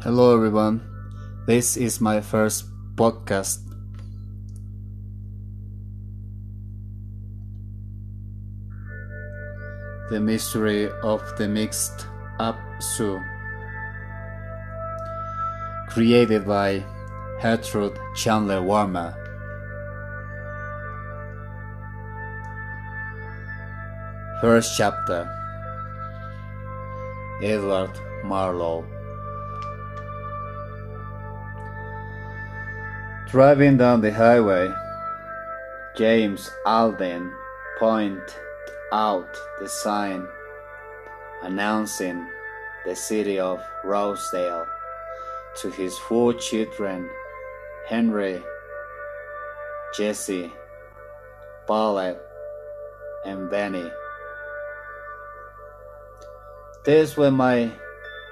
Hello, everyone. This is my first podcast. The Mystery of the Mixed Up Zoo. Created by Gertrude Chandler Warner. First chapter Edward Marlowe. Driving down the highway, James Alden pointed out the sign announcing the city of Rosedale to his four children Henry, Jessie, Bartlett, and Benny. There's where my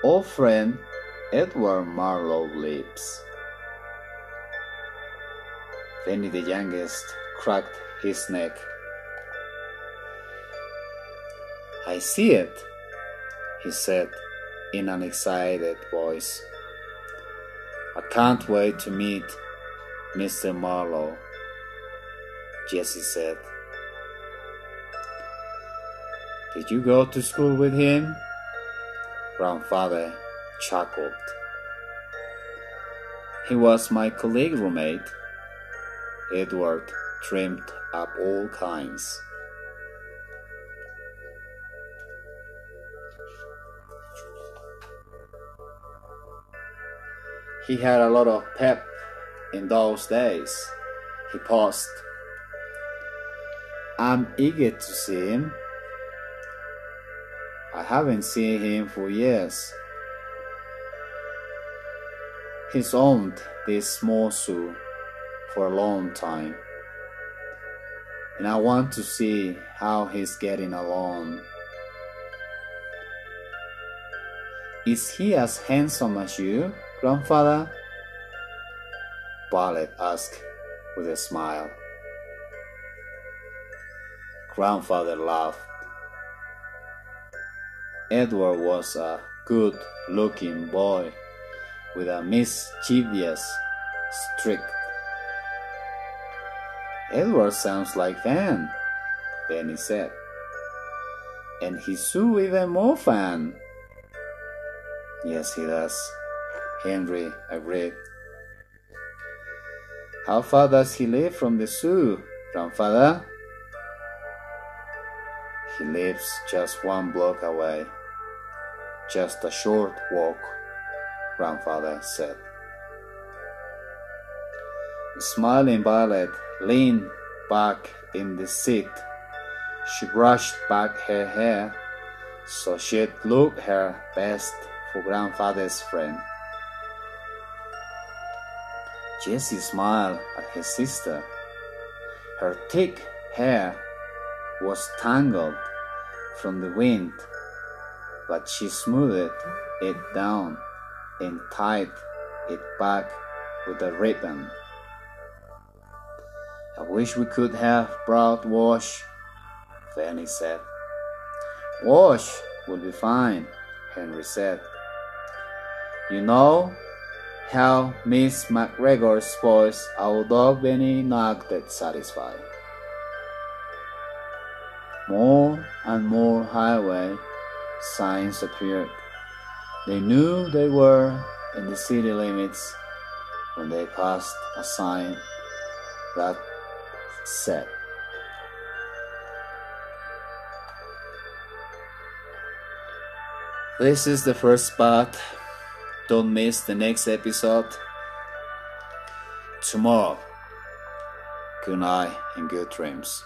old friend Edward Marlowe lives. Benny the youngest cracked his neck. I see it, he said in an excited voice. I can't wait to meet Mr. Marlowe, Jessie said. Did you go to school with him? Grandfather chuckled. He was my colleague roommate. Edward trimmed up all kinds. He had a lot of pep in those days. He paused. I'm eager to see him. I haven't seen him for years. He's owned this small for a long time. And I want to see how he's getting along. Is he as handsome as you, grandfather? Bartlett asked with a smile. Grandfather laughed. Edward was a good looking boy with a mischievous streak. Edward sounds like fun, Benny said. And he's even more fun. Yes, he does, Henry agreed. How far does he live from the zoo, grandfather? He lives just one block away. Just a short walk, grandfather said. Smiling Bartlett leaned back in the seat. She brushed back her hair so she'd look her best for grandfather's friend. Jessie smiled at her sister. Her thick hair was tangled from the wind, but she smoothed it down and tied it back with a ribbon. I wish we could have brought Watch, Fanny said. Watch would be fine, Henry said. You know how Miss McGregor spoils our dog Benny not that satisfied. More and more highway signs appeared. They knew they were in the city limits when they passed a sign that said, This is the first spot. Don't miss the next episode tomorrow. Good night and good dreams.